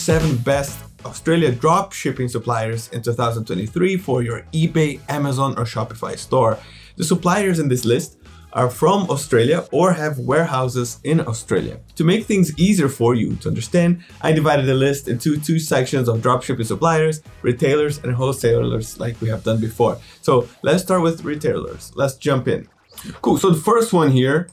seven best Australia drop shipping suppliers in 2023 for your eBay, Amazon, or Shopify store. The suppliers in this list are from Australia or have warehouses in Australia. To make things easier for you to understand, I divided the list into two sections of dropshipping suppliers, retailers, and wholesalers, like we have done before. So let's start with retailers. Let's jump in. Cool. So the first one here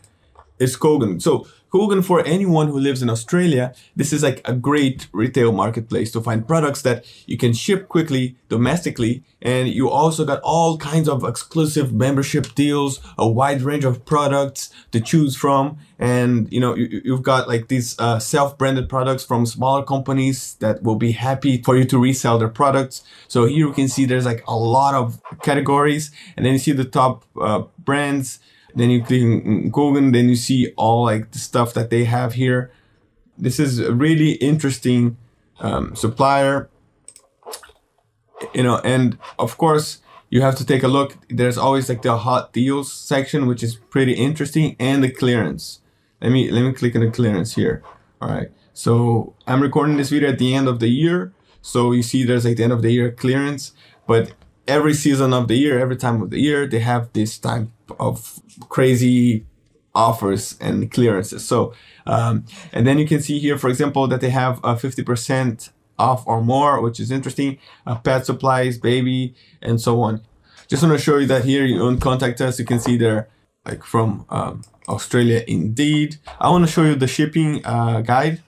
is Kogan. So Kogan, for anyone who lives in Australia, this is like a great retail marketplace to find products that you can ship quickly domestically. And you also got all kinds of exclusive membership deals, a wide range of products to choose from. And, you know, you, have got like these uh, self-branded products from smaller companies that will be happy for you to resell their products. So here you can see there's like a lot of categories and then you see the top uh, brands then you click Kogan, then you see all like the stuff that they have here. This is a really interesting um, supplier, you know, and of course you have to take a look. There's always like the hot deals section, which is pretty interesting, and the clearance. Let me let me click on the clearance here. All right. So I'm recording this video at the end of the year. So you see there's like the end of the year clearance, but every season of the year, every time of the year, they have this type of crazy offers and clearances. So, um, and then you can see here, for example, that they have a 50% off or more, which is interesting. Uh, pet supplies, baby, and so on. Just want to show you that here you own contact us. You can see they're like from um, Australia indeed. I want to show you the shipping uh, guide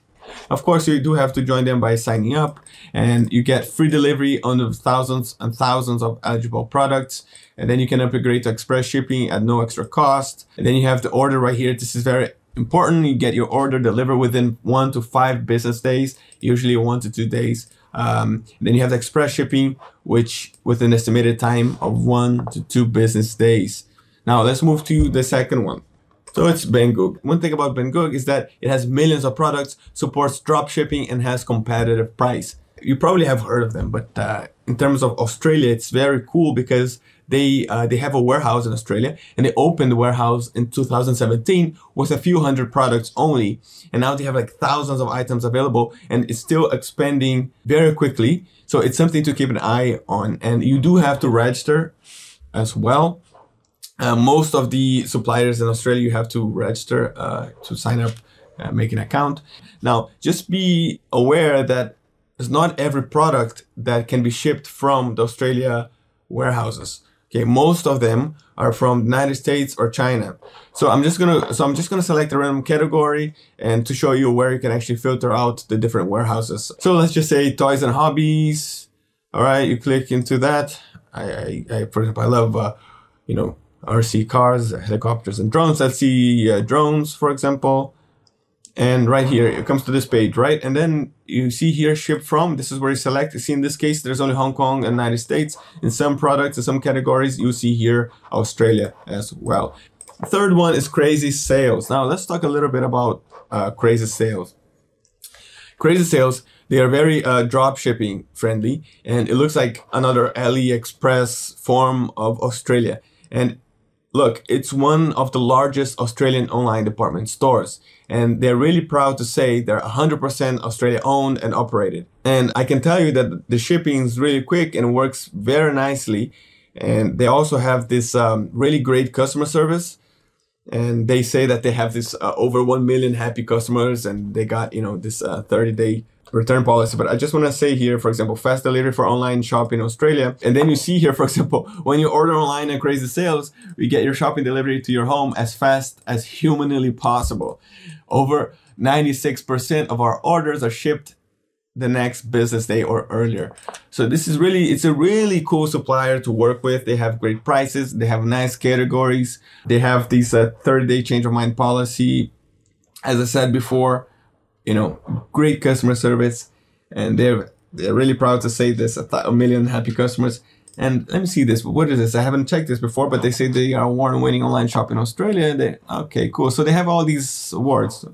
of course, you do have to join them by signing up and you get free delivery on the thousands and thousands of eligible products. And then you can upgrade to express shipping at no extra cost. And then you have the order right here. This is very important. You get your order delivered within one to five business days, usually one to two days. Um, then you have the express shipping, which with an estimated time of one to two business days. Now let's move to the second one. So it's Banggood. One thing about Banggood is that it has millions of products, supports drop shipping, and has competitive price. You probably have heard of them, but uh, in terms of Australia, it's very cool because they uh, they have a warehouse in Australia, and they opened the warehouse in 2017 with a few hundred products only, and now they have like thousands of items available, and it's still expanding very quickly. So it's something to keep an eye on, and you do have to register as well. Uh, most of the suppliers in Australia, you have to register uh, to sign up, uh, make an account. Now, just be aware that it's not every product that can be shipped from the Australia warehouses. Okay, most of them are from the United States or China. So I'm just gonna so I'm just gonna select a random category and to show you where you can actually filter out the different warehouses. So let's just say toys and hobbies. All right, you click into that. I, I, I for example, I love uh, you know RC cars, helicopters, and drones. Let's see uh, drones, for example. And right here, it comes to this page, right? And then you see here ship from. This is where you select. You see in this case, there's only Hong Kong and United States. In some products, in some categories, you see here Australia as well. Third one is crazy sales. Now let's talk a little bit about uh, crazy sales. Crazy sales, they are very uh, drop shipping friendly, and it looks like another AliExpress form of Australia. And Look, it's one of the largest Australian online department stores, and they're really proud to say they're 100% Australia owned and operated. And I can tell you that the shipping is really quick and works very nicely. And they also have this um, really great customer service. And they say that they have this uh, over 1 million happy customers and they got, you know, this uh, 30 day return policy. But I just want to say here, for example, fast delivery for online shopping in Australia. And then you see here, for example, when you order online and crazy sales, you get your shopping delivery to your home as fast as humanly possible. Over 96% of our orders are shipped the next business day or earlier. So this is really, it's a really cool supplier to work with. They have great prices. They have nice categories. They have these uh, 30 day change of mind policy. As I said before, you know, great customer service, and they're they're really proud to say this: a, th- a million happy customers. And let me see this. What is this? I haven't checked this before, but they say they are award-winning online shop in Australia. They okay, cool. So they have all these awards.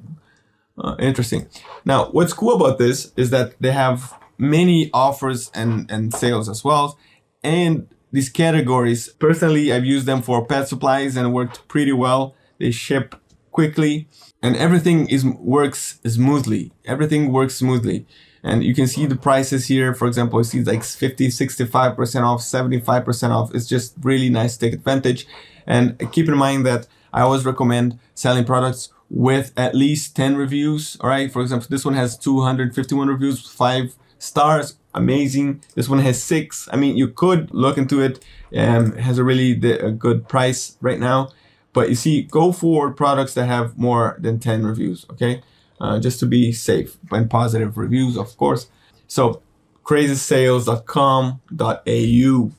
Uh, interesting. Now, what's cool about this is that they have many offers and and sales as well, and these categories. Personally, I've used them for pet supplies and worked pretty well. They ship quickly and everything is works smoothly. Everything works smoothly. And you can see the prices here. For example, you see like 50, 65% off, 75% off. It's just really nice to take advantage. And keep in mind that I always recommend selling products with at least 10 reviews. All right. For example, this one has 251 reviews, five stars. Amazing. This one has six. I mean, you could look into it. Um, it has a really a good price right now. But you see, go for products that have more than 10 reviews. Okay uh, just to be safe and positive reviews, of course. So crazysales.com.au.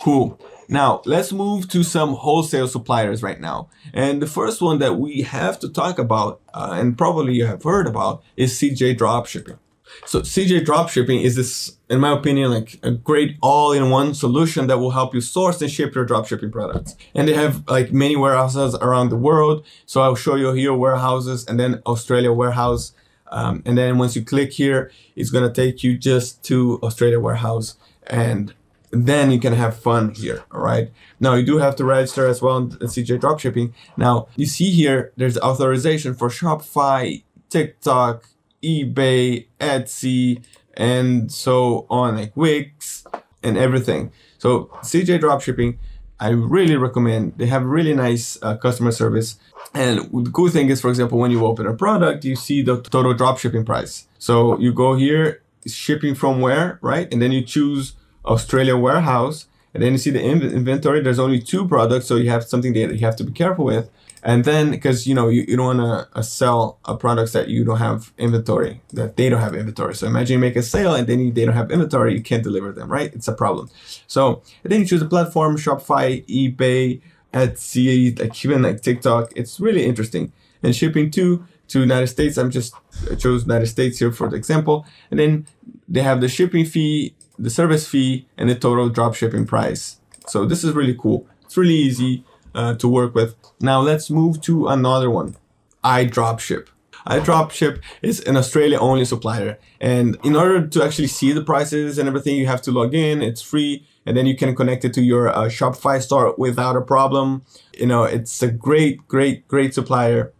Cool. Now let's move to some wholesale suppliers right now. And the first one that we have to talk about, uh, and probably you have heard about, is CJ Dropshipping. So CJ Dropshipping is this, in my opinion, like a great all-in-one solution that will help you source and ship your dropshipping products. And they have like many warehouses around the world. So I'll show you here warehouses and then Australia warehouse. Um, and then once you click here, it's gonna take you just to Australia warehouse and then you can have fun here. All right. Now you do have to register as well in CJ Dropshipping. Now you see here, there's authorization for Shopify, TikTok, eBay, Etsy, and so on, like Wix and everything. So CJ Dropshipping, I really recommend. They have really nice uh, customer service. And the cool thing is, for example, when you open a product, you see the total dropshipping price. So you go here, shipping from where, right? And then you choose Australia warehouse. And then you see the inventory. There's only two products, so you have something that you have to be careful with. And then, because you know you, you don't want to uh, sell a products that you don't have inventory, that they don't have inventory. So imagine you make a sale and then you, they don't have inventory, you can't deliver them, right? It's a problem. So then you choose a platform, Shopify, eBay, Etsy, like even like TikTok. It's really interesting. And shipping to to United States, I'm just I chose United States here for the example. And then they have the shipping fee, the service fee, and the total drop shipping price. So this is really cool. It's really easy uh, to work with. Now let's move to another one, iDropship. iDropship is an Australia only supplier. And in order to actually see the prices and everything, you have to log in. It's free. And then you can connect it to your uh, Shopify store without a problem. You know, it's a great, great, great supplier,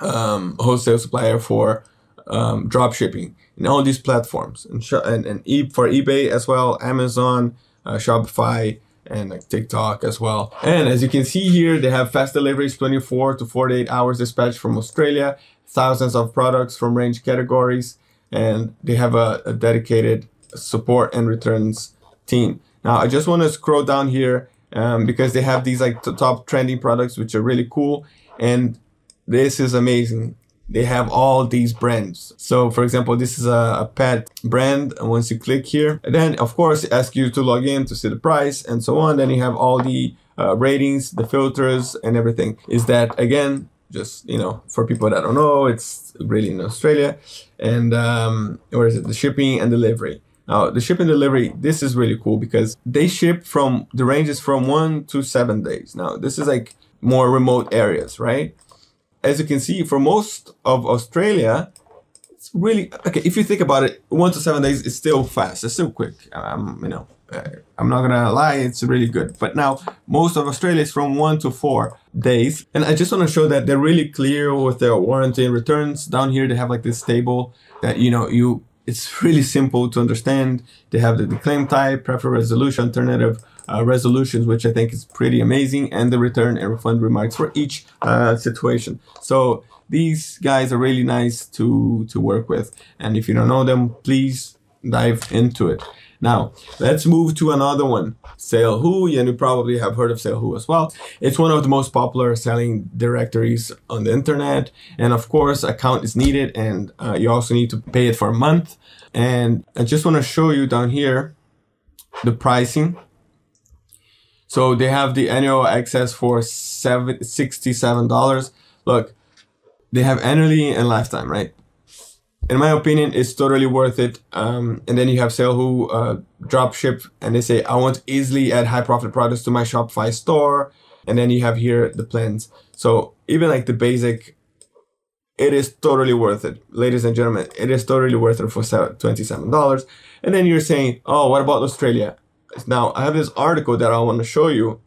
um, wholesale supplier for um, drop shipping in all these platforms and, and, and e- for eBay as well, Amazon, uh, Shopify, and like TikTok as well. And as you can see here, they have fast deliveries 24 to 48 hours dispatch from Australia, thousands of products from range categories, and they have a, a dedicated support and returns team. Now, I just want to scroll down here um, because they have these like top trending products, which are really cool. And this is amazing they have all these brands. So for example, this is a, a pet brand. And once you click here, then of course it asks you to log in to see the price and so on. Then you have all the uh, ratings, the filters and everything. Is that again, just, you know, for people that don't know, it's really in Australia. And um, where is it? The shipping and delivery. Now, the shipping delivery, this is really cool because they ship from the ranges from one to seven days. Now, this is like more remote areas, right? As you can see, for most of Australia, it's really okay. If you think about it, one to seven days is still fast. It's still quick. Um, you know, uh, I'm not gonna lie, it's really good. But now most of Australia is from one to four days, and I just want to show that they're really clear with their warranty and returns. Down here, they have like this table that you know you. It's really simple to understand. They have the, the claim type, preferred resolution, alternative uh, resolutions, which I think is pretty amazing, and the return and refund remarks for each uh, situation. So these guys are really nice to to work with, and if you don't know them, please dive into it. Now, let's move to another one, SaleHoo, and you probably have heard of SaleHoo as well. It's one of the most popular selling directories on the internet, and of course, account is needed, and uh, you also need to pay it for a month. And I just want to show you down here the pricing so they have the annual access for seven, $67. Look, they have annually and lifetime, right? In my opinion, it's totally worth it. Um, and then you have SaleHoo uh, drop ship and they say, I want easily add high profit products to my Shopify store. And then you have here the plans. So even like the basic, it is totally worth it. Ladies and gentlemen, it is totally worth it for $27. And then you're saying, oh, what about Australia? Now I have this article that I want to show you.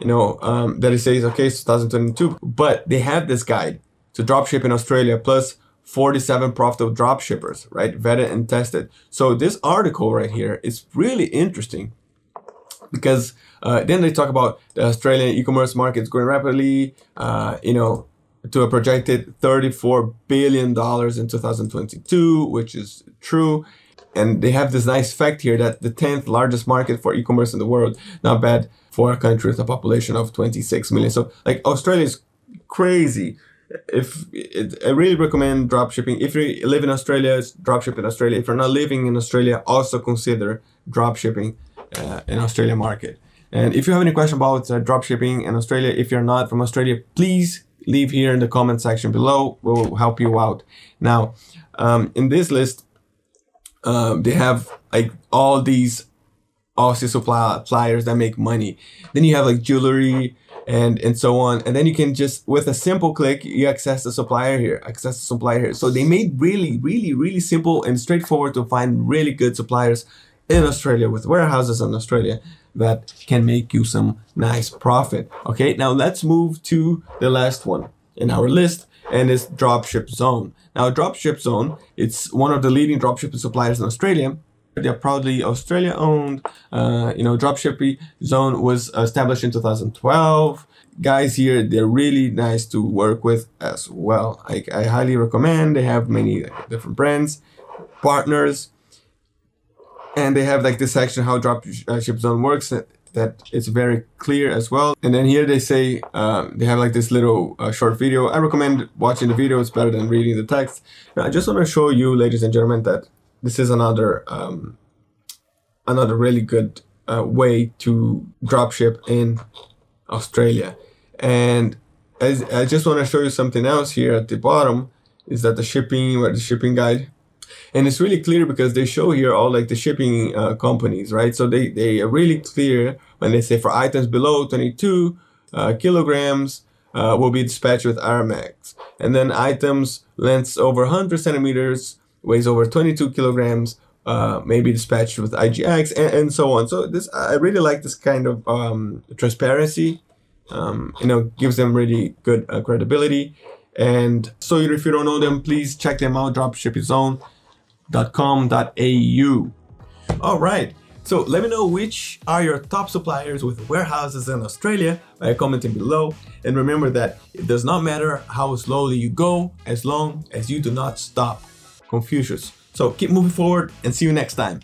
You know um, that it says okay, it's 2022, but they have this guide to dropship in Australia plus 47 profitable drop shippers, right? Vetted and tested. So this article right here is really interesting because uh, then they talk about the Australian e-commerce market is growing rapidly. Uh, you know, to a projected 34 billion dollars in 2022, which is true. And they have this nice fact here that the 10th largest market for e-commerce in the world. Not bad for a country with a population of 26 million. So like Australia is crazy. If it, I really recommend drop shipping. If you live in Australia, drop ship in Australia. If you're not living in Australia, also consider drop shipping uh, in Australia market. And if you have any question about uh, drop shipping in Australia, if you're not from Australia, please leave here in the comment section below. We'll help you out. Now, um, in this list, um, they have like all these Aussie suppliers that make money. Then you have like jewelry and and so on, and then you can just with a simple click you access the supplier here, access the supplier here. So they made really, really, really simple and straightforward to find really good suppliers in Australia with warehouses in Australia that can make you some nice profit. Okay, now let's move to the last one in our list and it's Dropship Zone. Now, Dropship Zone, it's one of the leading dropshipping suppliers in Australia. They're proudly Australia owned. Uh, you know, Dropship Zone was established in 2012. Guys here, they're really nice to work with as well. I, I highly recommend. They have many different brands, partners, and they have like this section how dropship zone works that, that it's very clear as well and then here they say um, they have like this little uh, short video i recommend watching the video it's better than reading the text now i just want to show you ladies and gentlemen that this is another um, another really good uh, way to dropship in australia. And as, i just want to show you something else here at the bottom is that the shipping or the shipping guide and it's really clear because they show here all like the shipping uh, companies right? So they they are really clear when they say for items below 22 uh, kilograms uh, will be dispatched with Aramex and then items lengths over 100 centimeters weighs over 22 kilograms uh, maybe dispatched with IGX and, and, so on so this I really like this kind of um, transparency um, you know gives them really good uh, credibility and so if you don't know them please check them out dropshipping zone au. All right. So let me know which are your top suppliers with warehouses in Australia by commenting below. And remember that it does not matter how slowly you go as long as you do not stop. Confucius. So keep moving forward and see you next time.